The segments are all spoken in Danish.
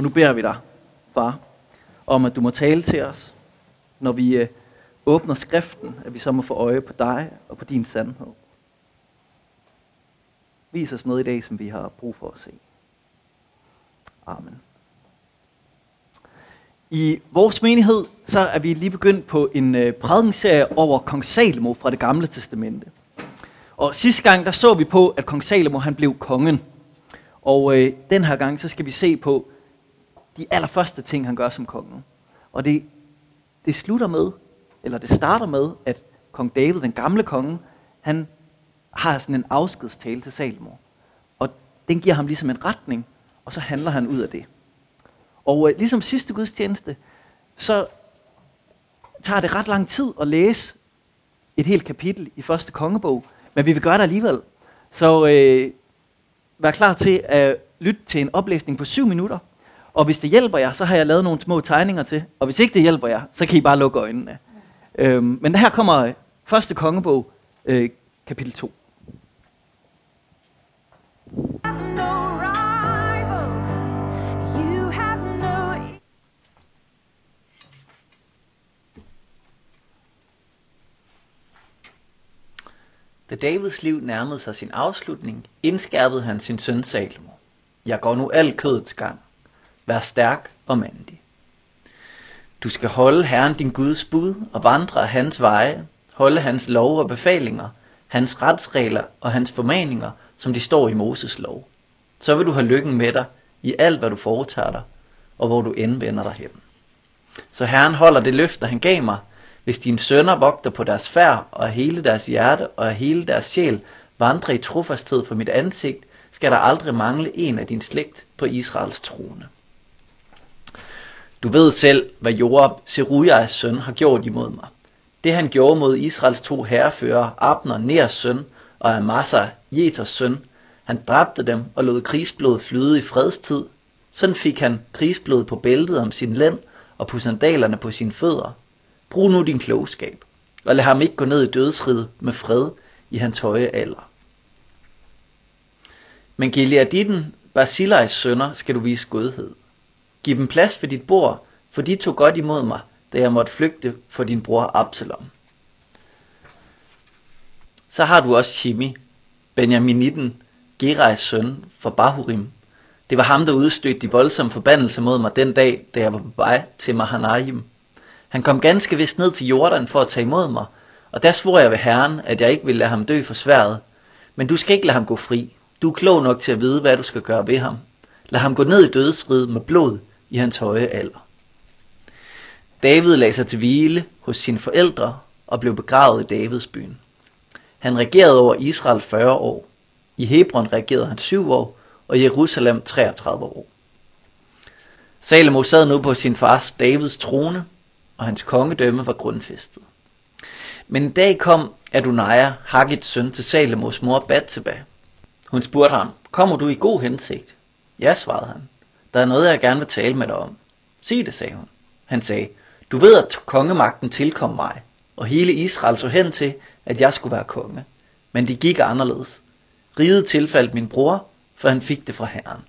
Og nu beder vi dig, far, om at du må tale til os, når vi øh, åbner skriften, at vi så må få øje på dig og på din sandhed. Vis os noget i dag, som vi har brug for at se. Amen. I vores menighed, så er vi lige begyndt på en øh, prædikenserie over kong Salomo fra det gamle testamente. Og sidste gang, der så vi på, at kong Salomo han blev kongen. Og øh, den her gang, så skal vi se på de allerførste ting, han gør som konge. Og det, det slutter med, eller det starter med, at kong David, den gamle konge, han har sådan en afskedstale til Salomo. Og den giver ham ligesom en retning, og så handler han ud af det. Og øh, ligesom sidste gudstjeneste, så tager det ret lang tid at læse et helt kapitel i første kongebog, men vi vil gøre det alligevel. Så øh, vær klar til at lytte til en oplæsning på 7 minutter. Og hvis det hjælper jer, så har jeg lavet nogle små tegninger til. Og hvis ikke det hjælper jer, så kan I bare lukke øjnene. Øhm, men her kommer første kongebog, øh, kapitel 2. Da Davids liv nærmede sig sin afslutning, indskærpede han sin søn Salomo. Jeg går nu al kødets gang. Vær stærk og mandig. Du skal holde Herren din Guds bud og vandre hans veje, holde hans lov og befalinger, hans retsregler og hans formaninger, som de står i Moses lov. Så vil du have lykken med dig i alt, hvad du foretager dig, og hvor du end vender dig hen. Så Herren holder det løfte, han gav mig, hvis dine sønner vogter på deres færd, og af hele deres hjerte og af hele deres sjæl vandrer i trofasthed for mit ansigt, skal der aldrig mangle en af din slægt på Israels trone. Du ved selv, hvad Joab, Serujas søn, har gjort imod mig. Det han gjorde mod Israels to herrefører, Abner, Ners søn, og Amasa, Jeters søn, han dræbte dem og lod krigsblod flyde i fredstid. Sådan fik han krigsblod på bæltet om sin lænd og på sandalerne på sine fødder. Brug nu din klogskab, og lad ham ikke gå ned i dødsriget med fred i hans høje alder. Men Gileaditten, Basilais sønner, skal du vise godhed. Giv dem plads ved dit bord, for de tog godt imod mig, da jeg måtte flygte for din bror Absalom. Så har du også Shimi, Benjaminitten, Gerais søn for Bahurim. Det var ham, der udstødte de voldsomme forbandelser mod mig den dag, da jeg var på vej til Mahanaim. Han kom ganske vist ned til Jordan for at tage imod mig, og der svor jeg ved Herren, at jeg ikke ville lade ham dø for sværet. Men du skal ikke lade ham gå fri. Du er klog nok til at vide, hvad du skal gøre ved ham. Lad ham gå ned i dødsriget med blod i hans høje alder. David lagde sig til hvile hos sine forældre og blev begravet i Davids byen. Han regerede over Israel 40 år. I Hebron regerede han 7 år, og i Jerusalem 33 år. Salomo sad nu på sin fars Davids trone, og hans kongedømme var grundfæstet. Men en dag kom Adonai, Haggits søn, til Salomos mor Batseba. Hun spurgte ham, kommer du i god hensigt? Ja, svarede han. Der er noget, jeg gerne vil tale med dig om. Sig det, sagde hun. Han sagde, du ved, at kongemagten tilkom mig, og hele Israel så hen til, at jeg skulle være konge. Men det gik anderledes. Riget tilfaldt min bror, for han fik det fra Herren.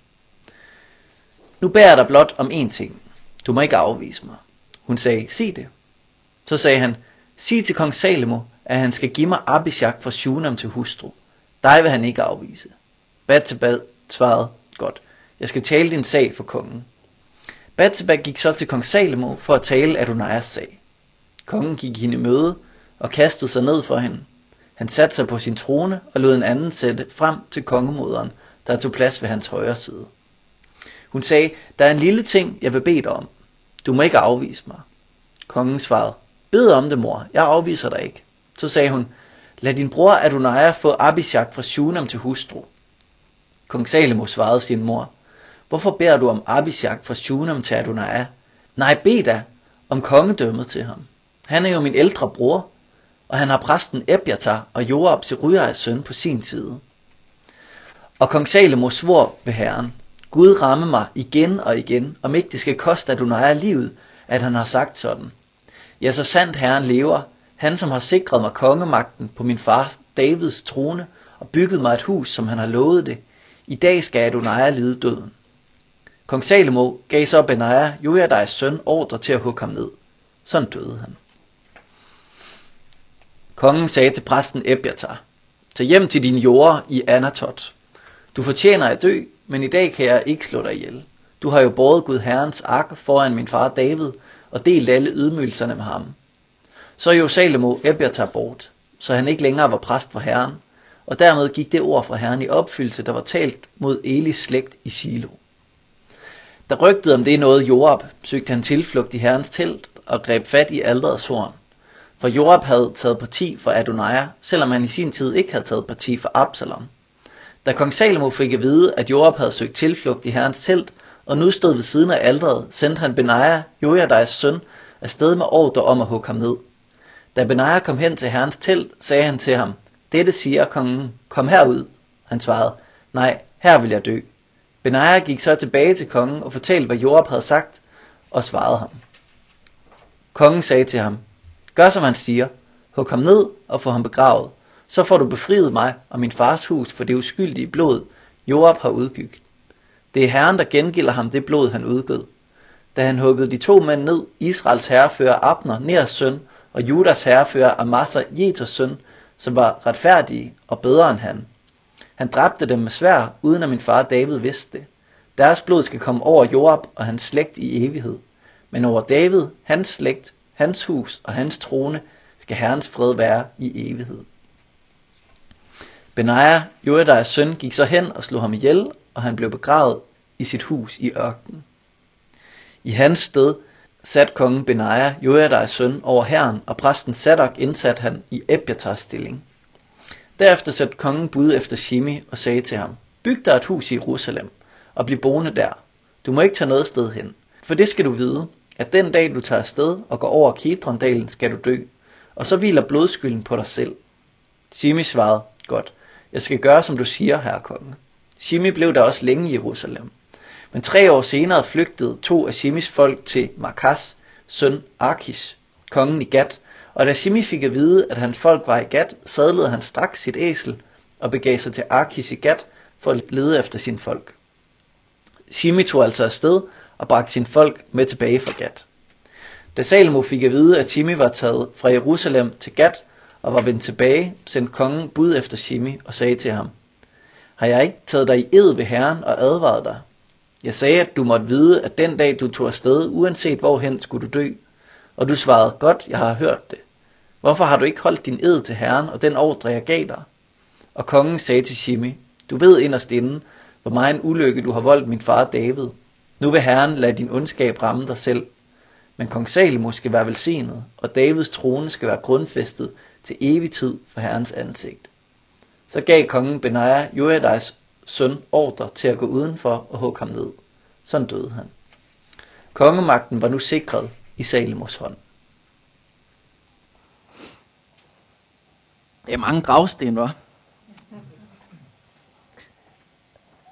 Nu bærer jeg dig blot om én ting. Du må ikke afvise mig. Hun sagde, sig det. Så sagde han, sig til kong Salomo, at han skal give mig Abishak fra Shunam til hustru. Dig vil han ikke afvise. Batseba svarede, godt, jeg skal tale din sag for kongen. Batseba gik så til kong Salomo for at tale Adonais sag. Kongen gik hende i møde og kastede sig ned for hende. Han satte sig på sin trone og lod en anden sætte frem til kongemoderen, der tog plads ved hans højre side. Hun sagde, der er en lille ting, jeg vil bede dig om. Du må ikke afvise mig. Kongen svarede, bed om det, mor. Jeg afviser dig ikke. Så sagde hun, lad din bror Adonai få Abishak fra Shunam til hustru. Kong Salomo svarede sin mor, hvorfor beder du om Abishak fra Shunam til Adonai? Nej, bed da om kongedømmet til ham. Han er jo min ældre bror, og han har præsten Ebjatar og Joab Serujas søn på sin side. Og kong Salomo svor ved Herren, Gud ramme mig igen og igen, om ikke det skal koste Adonai livet, at han har sagt sådan. Ja, så sandt Herren lever, han som har sikret mig kongemagten på min fars Davids trone og bygget mig et hus, som han har lovet det. I dag skal Adonai lide døden. Kong Salomo gav så Benaja, Jojadais søn, ordre til at hugge ham ned. Sådan døde han. Kongen sagde til præsten Ebiatar, Tag hjem til dine jorder i Anatot. Du fortjener at dø, men i dag kan jeg ikke slå dig ihjel. Du har jo båret Gud Herrens ark foran min far David og delt alle ydmygelserne med ham. Så jo Salomo Ebiatar bort, så han ikke længere var præst for Herren, og dermed gik det ord fra Herren i opfyldelse, der var talt mod Elis slægt i Shiloh. Da rygtet om det nåede Jorab, søgte han tilflugt i Herrens telt og greb fat i alderets horn. For Jorab havde taget parti for Adonijah, selvom han i sin tid ikke havde taget parti for Absalom. Da kong Salomo fik at vide, at Jorab havde søgt tilflugt i Herrens telt, og nu stod ved siden af alderet, sendte han Benaja, Jojadais søn, afsted med ordre om at hugge ham ned. Da Benaja kom hen til Herrens telt, sagde han til ham, Dette siger kongen, kom herud. Han svarede, nej, her vil jeg dø. Benaja gik så tilbage til kongen og fortalte, hvad Jorab havde sagt, og svarede ham. Kongen sagde til ham, gør som han siger, hug ham ned og få ham begravet, så får du befriet mig og min fars hus for det uskyldige blod, Jorab har udgygget. Det er Herren, der gengælder ham det blod, han udgød. Da han huggede de to mænd ned, Israels herrefører Abner, Ners søn, og Judas herrefører Amasa, Jeters søn, som var retfærdige og bedre end han. Han dræbte dem med svær, uden at min far David vidste det. Deres blod skal komme over Joab og hans slægt i evighed. Men over David, hans slægt, hans hus og hans trone skal Herrens fred være i evighed. Benaja, Joadais søn, gik så hen og slog ham ihjel, og han blev begravet i sit hus i ørkenen. I hans sted sat kongen Benaja, Joadais søn, over herren, og præsten Sadok indsat han i Ebjatars stilling. Derefter satte kongen bud efter Shimi og sagde til ham, Byg dig et hus i Jerusalem, og bliv boende der. Du må ikke tage noget sted hen, for det skal du vide, at den dag du tager afsted og går over Kidrondalen, skal du dø, og så hviler blodskylden på dig selv. Shimi svarede, godt, jeg skal gøre som du siger, herre konge. Shimi blev der også længe i Jerusalem. Men tre år senere flygtede to af Shimis folk til Markas, søn Arkis, kongen i Gat, og da Shimi fik at vide, at hans folk var i Gat, sadlede han straks sit æsel og begav sig til Arkis i Gat for at lede efter sin folk. Shimi tog altså afsted og bragte sin folk med tilbage fra Gat. Da Salomo fik at vide, at Shimi var taget fra Jerusalem til Gat og var vendt tilbage, sendte kongen bud efter Shimi og sagde til ham, Har jeg ikke taget dig i ed ved Herren og advaret dig? Jeg sagde, at du måtte vide, at den dag du tog afsted, uanset hvorhen skulle du dø. Og du svarede, godt, jeg har hørt det. Hvorfor har du ikke holdt din ed til Herren og den ordre, jeg gav dig? Og kongen sagde til Shimi, du ved inderst inden, hvor meget en ulykke du har voldt min far David. Nu vil Herren lade din ondskab ramme dig selv. Men kong Salomo skal være velsignet, og Davids trone skal være grundfæstet til evig tid for Herrens ansigt. Så gav kongen Benaja, Joadais søn, ordre til at gå udenfor og hugge ham ned. Sådan døde han. Kongemagten var nu sikret i Salomos hånd. Det er mange gravsten, var.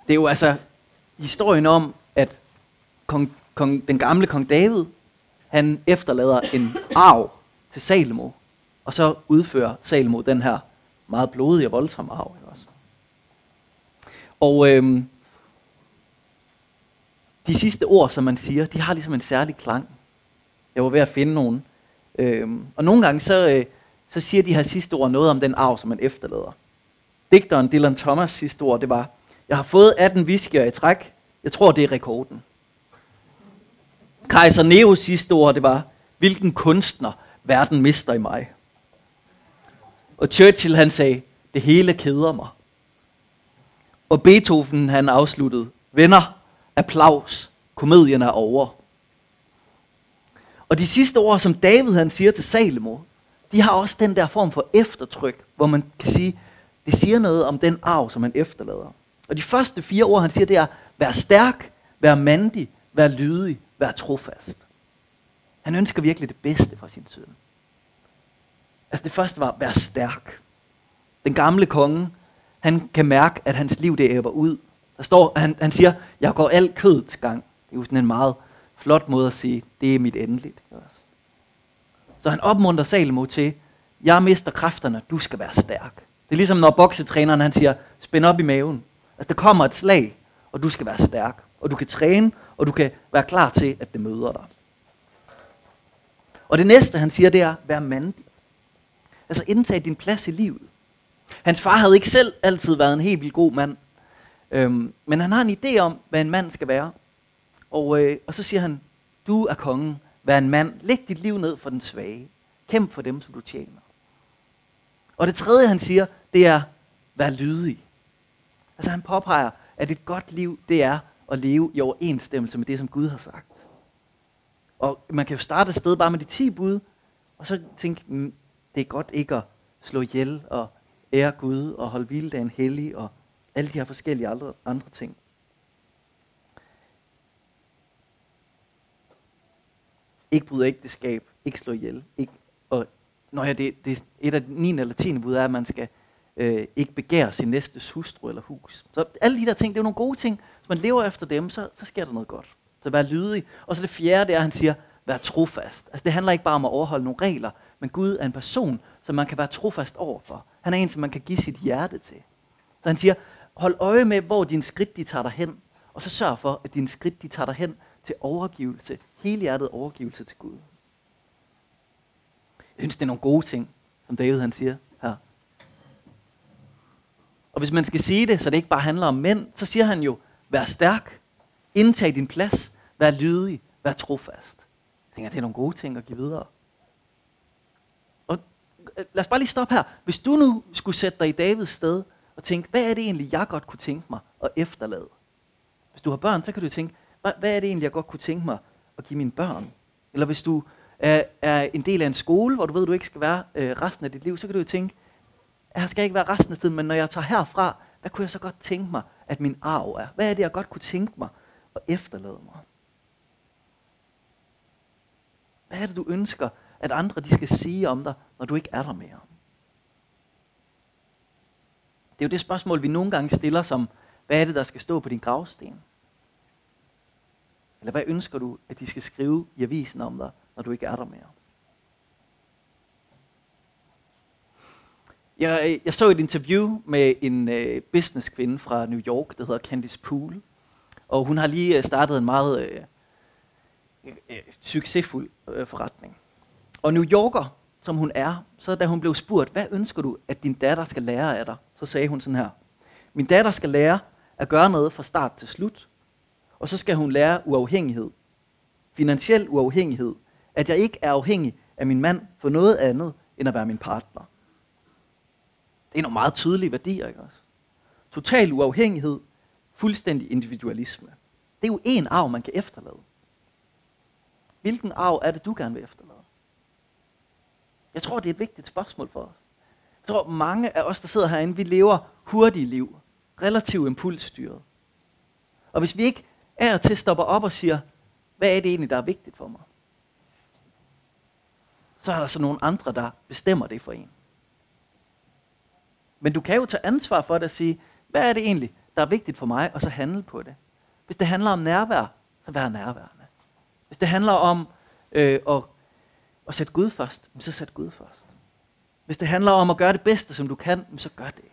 Det er jo altså historien om, at kong, kong, den gamle kong David, han efterlader en arv til Salomo, og så udfører Salomo den her meget blodige og voldsomme arv. Ikke også? Og øhm, de sidste ord, som man siger, de har ligesom en særlig klang. Jeg var ved at finde nogen. Øhm, og nogle gange så, øh, så siger de her sidste ord noget om den arv, som man efterlader. Digteren Dylan Thomas sidste ord, det var, jeg har fået 18 whiskyer i træk. Jeg tror, det er rekorden. Kaiser Neos sidste ord, det var, hvilken kunstner verden mister i mig. Og Churchill han sagde, det hele keder mig. Og Beethoven han afsluttede, venner, applaus, komedien er over. Og de sidste ord, som David han siger til Salomo, de har også den der form for eftertryk, hvor man kan sige, det siger noget om den arv, som han efterlader. Og de første fire ord, han siger, det er, vær stærk, vær mandig, vær lydig, vær trofast. Han ønsker virkelig det bedste for sin søn. Altså det første var, vær stærk. Den gamle konge, han kan mærke, at hans liv det æber ud. Der står, han, han siger, jeg går alt kødets gang. Det er jo sådan en meget flot måde at sige, det er mit endeligt. Så han opmunter Salomo til, jeg mister kræfterne, du skal være stærk. Det er ligesom når boksetræneren han siger, spænd op i maven. Altså der kommer et slag, og du skal være stærk, og du kan træne, og du kan være klar til, at det møder dig. Og det næste, han siger, det er, vær mandig. Altså indtag din plads i livet. Hans far havde ikke selv altid været en helt vildt god mand. Øhm, men han har en idé om, hvad en mand skal være. Og, øh, og så siger han, du er kongen, vær en mand, læg dit liv ned for den svage. Kæmp for dem, som du tjener. Og det tredje, han siger, det er, vær lydig. Altså han påpeger, at et godt liv, det er at leve i overensstemmelse med det, som Gud har sagt. Og man kan jo starte et sted bare med de 10 bud, og så tænke, mm, det er godt ikke at slå ihjel og ære Gud og holde hviledagen hellig og alle de her forskellige andre, andre ting. Ikke bryde ægteskab, ikke slå ihjel, ikke, og når jeg, det, det, et af de 9. eller 10. bud er, at man skal øh, ikke begære sin næstes hustru eller hus. Så alle de der ting, det er jo nogle gode ting. Hvis man lever efter dem, så, så sker der noget godt. Så vær lydig. Og så det fjerde, det er, at han siger, vær trofast. Altså det handler ikke bare om at overholde nogle regler, men Gud er en person, som man kan være trofast overfor. Han er en, som man kan give sit hjerte til. Så han siger, hold øje med, hvor dine skridt de tager dig hen, og så sørg for, at dine skridt de tager dig hen til overgivelse, hele hjertet overgivelse til Gud. Jeg synes, det er nogle gode ting, som David han siger her. Og hvis man skal sige det, så det ikke bare handler om mænd, så siger han jo, vær stærk, indtag din plads, vær lydig, vær trofast. Jeg tænker, det er nogle gode ting at give videre. Og øh, lad os bare lige stoppe her. Hvis du nu skulle sætte dig i Davids sted og tænke, hvad er det egentlig, jeg godt kunne tænke mig at efterlade? Hvis du har børn, så kan du tænke, hvad, hvad er det egentlig, jeg godt kunne tænke mig at give mine børn? Eller hvis du er, er en del af en skole, hvor du ved, du ikke skal være øh, resten af dit liv, så kan du jo tænke, jeg skal ikke være resten af tiden, men når jeg tager herfra, hvad kunne jeg så godt tænke mig, at min arv er? Hvad er det, jeg godt kunne tænke mig at efterlade mig? Hvad er det, du ønsker, at andre de skal sige om dig, når du ikke er der mere? Det er jo det spørgsmål, vi nogle gange stiller som, hvad er det, der skal stå på din gravsten? Eller hvad ønsker du, at de skal skrive i avisen om dig, når du ikke er der mere? Jeg, jeg så et interview med en øh, businesskvinde fra New York, der hedder Candice Poole. Og hun har lige øh, startet en meget øh, øh, øh succesfuld øh, forretning. Og New Yorker, som hun er, så da hun blev spurgt, hvad ønsker du, at din datter skal lære af dig? Så sagde hun sådan her, min datter skal lære at gøre noget fra start til slut, og så skal hun lære uafhængighed. Finansiel uafhængighed. At jeg ikke er afhængig af min mand for noget andet, end at være min partner. Det er nogle meget tydelige værdier, ikke også? Total uafhængighed, fuldstændig individualisme. Det er jo en arv, man kan efterlade. Hvilken arv er det, du gerne vil efterlade? Jeg tror, det er et vigtigt spørgsmål for os. Jeg tror, mange af os, der sidder herinde, vi lever hurtige liv. Relativt impulsstyret. Og hvis vi ikke er til stopper op og siger, hvad er det egentlig, der er vigtigt for mig? Så er der så nogle andre, der bestemmer det for en. Men du kan jo tage ansvar for det og sige, hvad er det egentlig, der er vigtigt for mig, og så handle på det. Hvis det handler om nærvær, så vær nærværende. Hvis det handler om øh, at, at sætte Gud først, så sæt Gud først. Hvis det handler om at gøre det bedste, som du kan, så gør det.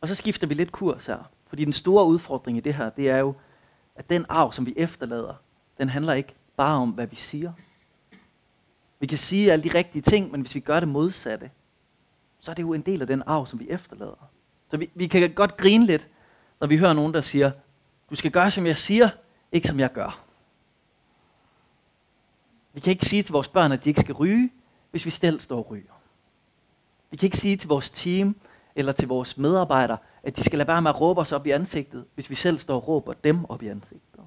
Og så skifter vi lidt kurs her. Fordi den store udfordring i det her, det er jo, at den arv, som vi efterlader, den handler ikke bare om, hvad vi siger. Vi kan sige alle de rigtige ting, men hvis vi gør det modsatte, så er det jo en del af den arv, som vi efterlader. Så vi, vi kan godt grine lidt, når vi hører nogen, der siger, du skal gøre, som jeg siger, ikke som jeg gør. Vi kan ikke sige til vores børn, at de ikke skal ryge, hvis vi selv står og ryger. Vi kan ikke sige til vores team eller til vores medarbejdere, at de skal lade være med at råbe os op i ansigtet, hvis vi selv står og råber dem op i ansigtet.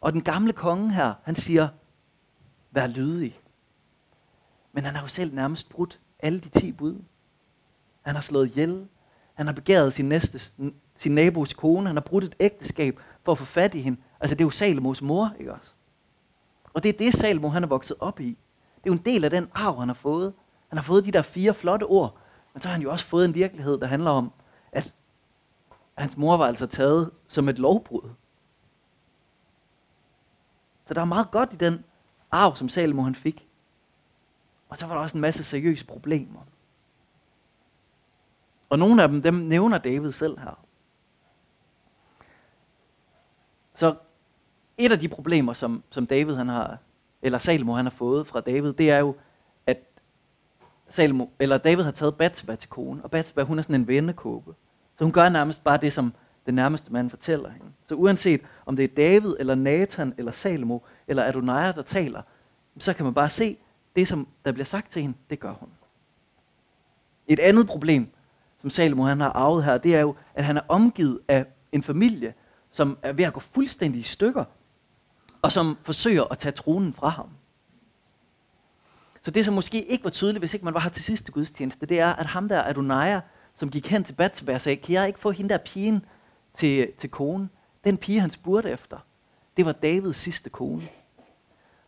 Og den gamle konge her, han siger, vær lydig. Men han har jo selv nærmest brudt alle de ti bud. Han har slået ihjel. Han har begæret sin, næste, sin nabos kone. Han har brudt et ægteskab for at få fat i hende. Altså det er jo Salomos mor, ikke også? Og det er det, Salomo han er vokset op i. Det er jo en del af den arv, han har fået. Han har fået de der fire flotte ord, men så har han jo også fået en virkelighed, der handler om, at hans mor var altså taget som et lovbrud. Så der er meget godt i den arv, som Salomo han fik. Og så var der også en masse seriøse problemer. Og nogle af dem, dem nævner David selv her. Så et af de problemer, som, som David han har, eller Salomo han har fået fra David, det er jo, Salomo, eller David har taget Bathsheba til kone, og Bathsheba hun er sådan en vennekåbe. Så hun gør nærmest bare det, som den nærmeste mand fortæller hende. Så uanset om det er David, eller Nathan, eller Salomo, eller Adonai, der taler, så kan man bare se, det som der bliver sagt til hende, det gør hun. Et andet problem, som Salomo han har arvet her, det er jo, at han er omgivet af en familie, som er ved at gå fuldstændig i stykker, og som forsøger at tage tronen fra ham. Så det, som måske ikke var tydeligt, hvis ikke man var her til sidste gudstjeneste, det er, at ham der Adonai, som gik hen til Bathsheba og sagde, kan jeg ikke få hende der pigen til, til kone? Den pige, han spurgte efter, det var Davids sidste kone.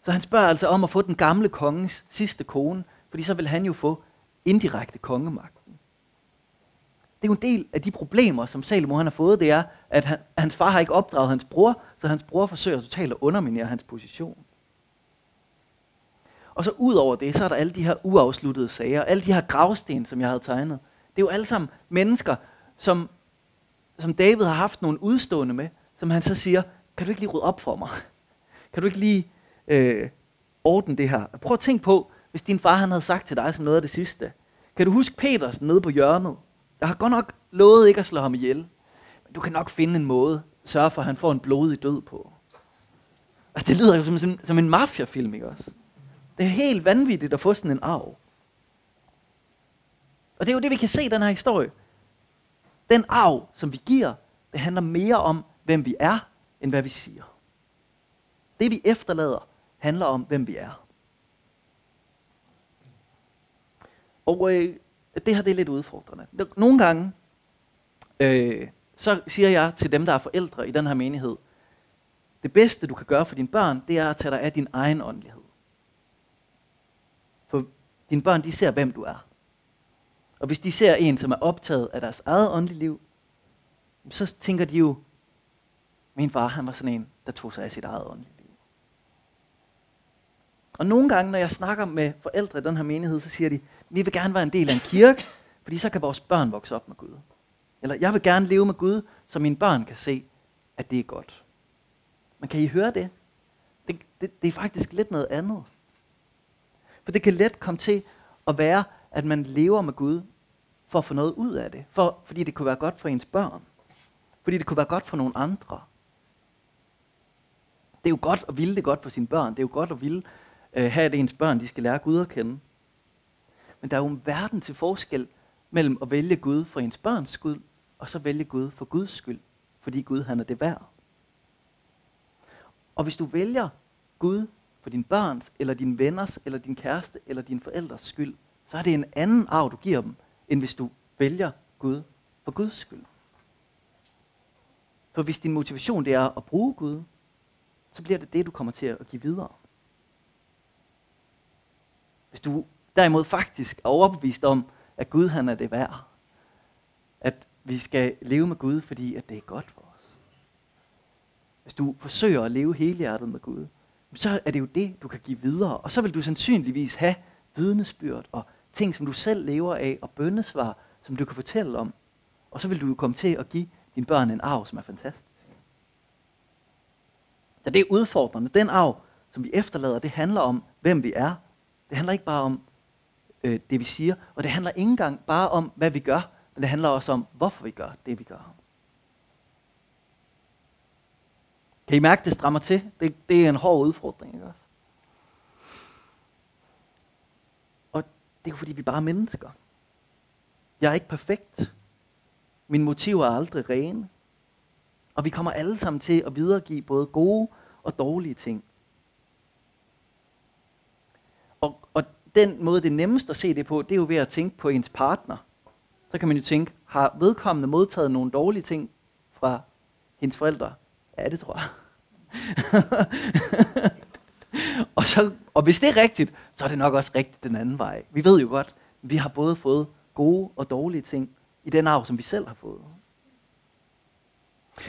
Så han spørger altså om at få den gamle kongens sidste kone, fordi så vil han jo få indirekte kongemagten. Det er jo en del af de problemer, som Salomo han har fået, det er, at han, hans far har ikke opdraget hans bror, så hans bror forsøger totalt at underminere hans position. Og så ud over det, så er der alle de her uafsluttede sager, alle de her gravsten, som jeg havde tegnet. Det er jo alle sammen mennesker, som, som David har haft nogle udstående med, som han så siger, kan du ikke lige rydde op for mig? Kan du ikke lige øh, ordne det her? Prøv at tænke på, hvis din far han havde sagt til dig som noget af det sidste. Kan du huske Peters nede på hjørnet? Jeg har godt nok lovet ikke at slå ham ihjel. Men du kan nok finde en måde, sørge for, at han får en blodig død på. Altså, det lyder jo som, som, som en mafiafilm, ikke også? Det er helt vanvittigt at få sådan en arv. Og det er jo det, vi kan se i den her historie. Den arv, som vi giver, det handler mere om, hvem vi er, end hvad vi siger. Det vi efterlader, handler om, hvem vi er. Og øh, det her det er lidt udfordrende. Nogle gange, øh, så siger jeg til dem, der er forældre i den her menighed, det bedste du kan gøre for dine børn, det er at tage dig af din egen åndelighed. Dine børn, de ser, hvem du er. Og hvis de ser en, som er optaget af deres eget åndelige liv, så tænker de jo, min far, han var sådan en, der tog sig af sit eget åndelige liv. Og nogle gange, når jeg snakker med forældre i den her menighed, så siger de, vi vil gerne være en del af en kirke, fordi så kan vores børn vokse op med Gud. Eller jeg vil gerne leve med Gud, så mine børn kan se, at det er godt. Men kan I høre det? Det, det, det er faktisk lidt noget andet. For det kan let komme til at være, at man lever med Gud for at få noget ud af det. For, fordi det kunne være godt for ens børn. Fordi det kunne være godt for nogle andre. Det er jo godt at ville det godt for sine børn. Det er jo godt at ville øh, have, at ens børn de skal lære Gud at kende. Men der er jo en verden til forskel mellem at vælge Gud for ens børns skyld, og så vælge Gud for Guds skyld, fordi Gud han er det værd. Og hvis du vælger Gud for din børns, eller din venners, eller din kæreste, eller din forældres skyld, så er det en anden arv, du giver dem, end hvis du vælger Gud for Guds skyld. For hvis din motivation det er at bruge Gud, så bliver det det, du kommer til at give videre. Hvis du derimod faktisk er overbevist om, at Gud han er det værd, at vi skal leve med Gud, fordi at det er godt for os. Hvis du forsøger at leve helhjertet med Gud, så er det jo det, du kan give videre. Og så vil du sandsynligvis have vidnesbyrd og ting, som du selv lever af, og bøndesvar, som du kan fortælle om. Og så vil du jo komme til at give dine børn en arv, som er fantastisk. Så det er udfordrende. Den arv, som vi efterlader, det handler om, hvem vi er. Det handler ikke bare om øh, det, vi siger. Og det handler ikke engang bare om, hvad vi gør, men det handler også om, hvorfor vi gør det, vi gør. Kan I mærke, det strammer til? Det, det er en hård udfordring, ikke også? Og det er jo fordi, vi bare er mennesker. Jeg er ikke perfekt. Mine motiver er aldrig rene. Og vi kommer alle sammen til at videregive både gode og dårlige ting. Og, og den måde, det er nemmest at se det på, det er jo ved at tænke på ens partner. Så kan man jo tænke, har vedkommende modtaget nogle dårlige ting fra hendes forældre? Ja, det tror jeg. og, så, og hvis det er rigtigt, så er det nok også rigtigt den anden vej. Vi ved jo godt, vi har både fået gode og dårlige ting i den arv, som vi selv har fået.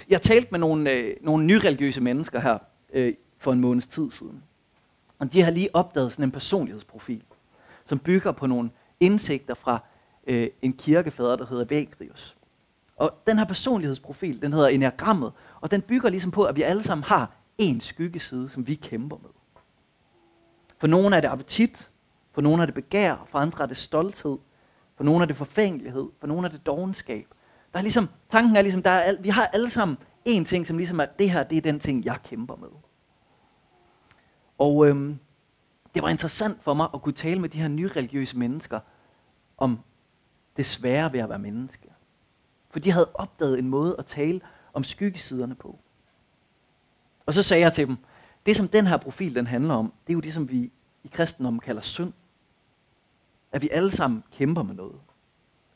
Jeg talte med nogle, øh, nogle nyreligiøse mennesker her øh, for en måneds tid siden. Og de har lige opdaget sådan en personlighedsprofil, som bygger på nogle indsigter fra øh, en kirkefader, der hedder Vægrius. Og den her personlighedsprofil, den hedder enagrammet, og den bygger ligesom på, at vi alle sammen har en skyggeside, som vi kæmper med. For nogle er det appetit, for nogle er det begær, for andre er det stolthed, for nogle er det forfængelighed, for nogle er det dogenskab. Der er ligesom, tanken er ligesom, der er vi har alle sammen en ting, som ligesom er, det her, det er den ting, jeg kæmper med. Og øhm, det var interessant for mig at kunne tale med de her nyreligiøse mennesker om det svære ved at være menneske. For de havde opdaget en måde at tale om skyggesiderne på. Og så sagde jeg til dem, det som den her profil den handler om, det er jo det, som vi i kristendommen kalder synd. At vi alle sammen kæmper med noget.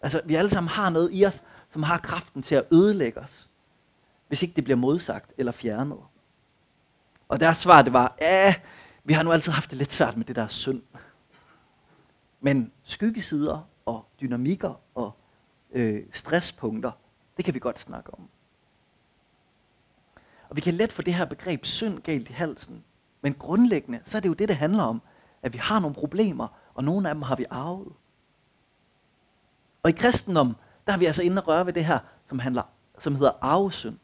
Altså, vi alle sammen har noget i os, som har kraften til at ødelægge os, hvis ikke det bliver modsagt eller fjernet. Og deres svar, det var, ja, vi har nu altid haft det lidt svært med det der synd. Men skyggesider og dynamikker og øh, stresspunkter, det kan vi godt snakke om. Og vi kan let få det her begreb synd galt i halsen. Men grundlæggende, så er det jo det, det handler om. At vi har nogle problemer, og nogle af dem har vi arvet. Og i kristendom, der er vi altså inde og røre ved det her, som, handler, som hedder arvesynd.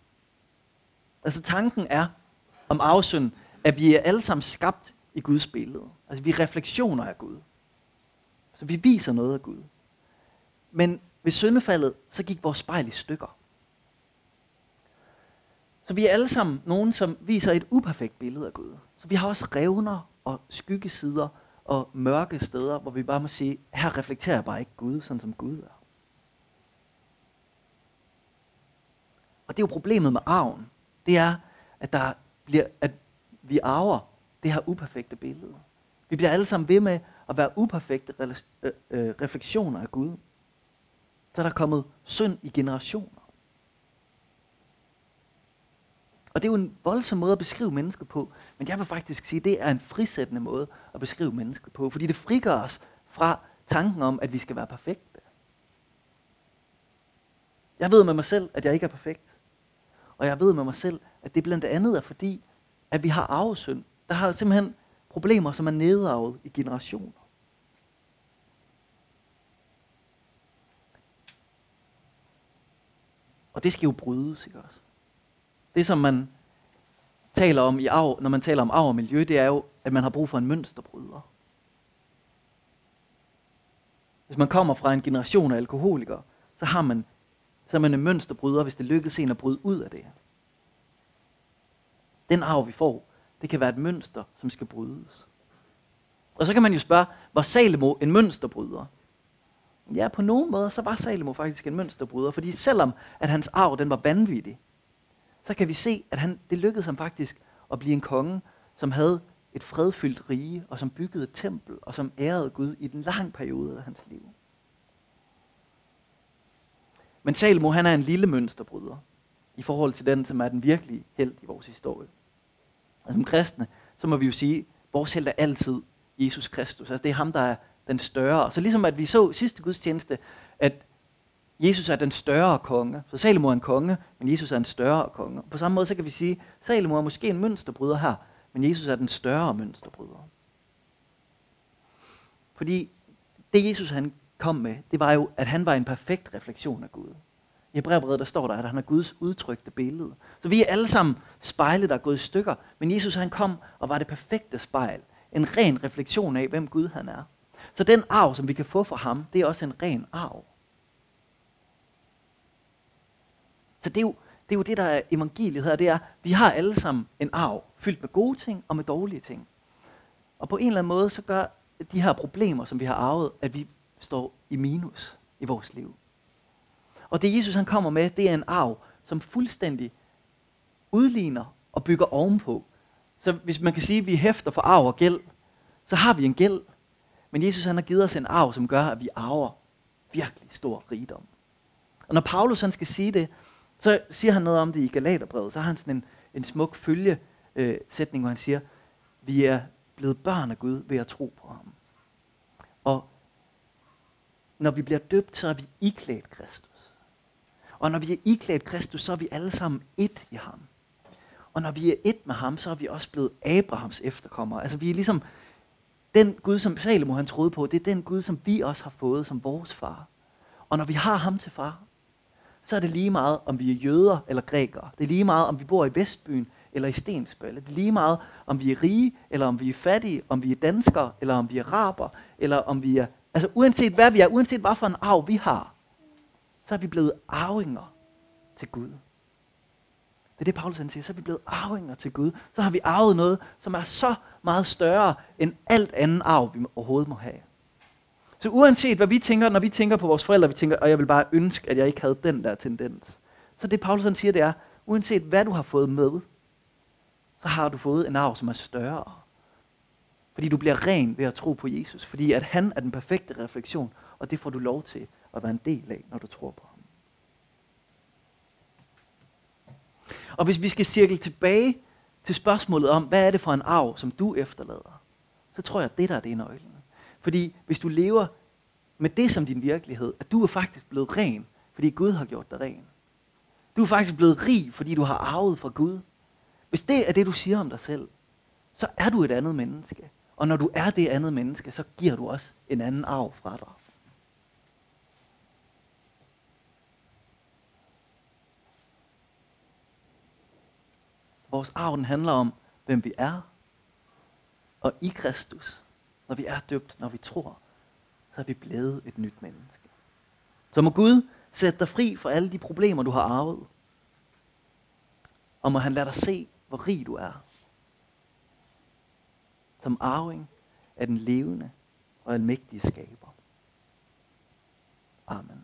Altså tanken er om arvesynd, at vi er alle sammen skabt i Guds billede. Altså vi er refleksioner af Gud. Så vi viser noget af Gud. Men ved syndefaldet, så gik vores spejl i stykker. Så vi er alle sammen nogen, som viser et uperfekt billede af Gud. Så vi har også revner og skyggesider og mørke steder, hvor vi bare må sige, her reflekterer jeg bare ikke Gud, sådan som Gud er. Og det er jo problemet med arven. Det er, at, der bliver, at vi arver det her uperfekte billede. Vi bliver alle sammen ved med at være uperfekte øh, øh, refleksioner af Gud. Så er der kommet synd i generationer. Og det er jo en voldsom måde at beskrive mennesket på, men jeg vil faktisk sige, at det er en frisættende måde at beskrive mennesket på, fordi det frigør os fra tanken om, at vi skal være perfekte. Jeg ved med mig selv, at jeg ikke er perfekt. Og jeg ved med mig selv, at det blandt andet er fordi, at vi har arvesynd. Der har simpelthen problemer, som er nedarvet i generationer. Og det skal jo brydes, ikke også? Det, som man taler om i arv, når man taler om arv og miljø, det er jo, at man har brug for en mønsterbryder. Hvis man kommer fra en generation af alkoholikere, så har man, så er man en mønsterbryder, hvis det lykkes en at bryde ud af det. Den arv, vi får, det kan være et mønster, som skal brydes. Og så kan man jo spørge, var Salomo en mønsterbryder? Ja, på nogen måde, så var Salomo faktisk en mønsterbryder, fordi selvom at hans arv den var vanvittig, så kan vi se, at han, det lykkedes ham faktisk at blive en konge, som havde et fredfyldt rige, og som byggede et tempel, og som ærede Gud i den lang periode af hans liv. Men Salomo, han er en lille mønsterbryder, i forhold til den, som er den virkelige held i vores historie. Og som kristne, så må vi jo sige, at vores held er altid Jesus Kristus. Altså det er ham, der er den større. Så ligesom at vi så sidste gudstjeneste, at Jesus er den større konge. Så Salomo er en konge, men Jesus er en større konge. På samme måde så kan vi sige, at Salomo er måske en mønsterbryder her, men Jesus er den større mønsterbryder. Fordi det Jesus han kom med, det var jo, at han var en perfekt refleksion af Gud. I Hebræerbrevet der står der, at han er Guds udtrykte billede. Så vi er alle sammen spejle, der er gået i stykker. Men Jesus han kom og var det perfekte spejl. En ren refleksion af, hvem Gud han er. Så den arv, som vi kan få fra ham, det er også en ren arv. Så det er jo det, er jo det der er evangeliet her, det er, vi har alle sammen en arv, fyldt med gode ting og med dårlige ting. Og på en eller anden måde, så gør de her problemer, som vi har arvet, at vi står i minus i vores liv. Og det Jesus han kommer med, det er en arv, som fuldstændig udligner og bygger ovenpå. Så hvis man kan sige, at vi hæfter for arv og gæld, så har vi en gæld. Men Jesus han har givet os en arv, som gør, at vi arver virkelig stor rigdom. Og når Paulus han skal sige det, så siger han noget om det i Galaterbrevet. Så har han sådan en, en smuk følge øh, sætning, hvor han siger, vi er blevet børn af Gud ved at tro på ham. Og når vi bliver døbt, så er vi iklædt Kristus. Og når vi er iklædt Kristus, så er vi alle sammen et i ham. Og når vi er et med ham, så er vi også blevet Abrahams efterkommere. Altså vi er ligesom den Gud, som Salomo han troede på, det er den Gud, som vi også har fået som vores far. Og når vi har ham til far, så er det lige meget, om vi er jøder eller grækere. Det er lige meget, om vi bor i Vestbyen eller i Stensbøl. Det er lige meget, om vi er rige, eller om vi er fattige, om vi er danskere, eller om vi er araber, eller om vi er... Altså uanset hvad vi er, uanset hvad for en arv vi har, så er vi blevet arvinger til Gud. Det er det, Paulus han siger. Så er vi blevet arvinger til Gud. Så har vi arvet noget, som er så meget større end alt andet arv, vi overhovedet må have. Så uanset hvad vi tænker, når vi tænker på vores forældre, vi tænker, og jeg vil bare ønske, at jeg ikke havde den der tendens. Så det Paulus han siger, det er, uanset hvad du har fået med, så har du fået en arv, som er større. Fordi du bliver ren ved at tro på Jesus. Fordi at han er den perfekte refleksion, og det får du lov til at være en del af, når du tror på ham. Og hvis vi skal cirkle tilbage til spørgsmålet om, hvad er det for en arv, som du efterlader, så tror jeg, at det der er det er nøglen. Fordi hvis du lever med det som din virkelighed, at du er faktisk blevet ren, fordi Gud har gjort dig ren. Du er faktisk blevet rig, fordi du har arvet fra Gud. Hvis det er det, du siger om dig selv, så er du et andet menneske. Og når du er det andet menneske, så giver du også en anden arv fra dig. Vores arv den handler om, hvem vi er. Og i Kristus, når vi er døbt, når vi tror, så er vi blevet et nyt menneske. Så må Gud sætte dig fri fra alle de problemer, du har arvet. Og må han lade dig se, hvor rig du er. Som arving af den levende og almægtige skaber. Amen.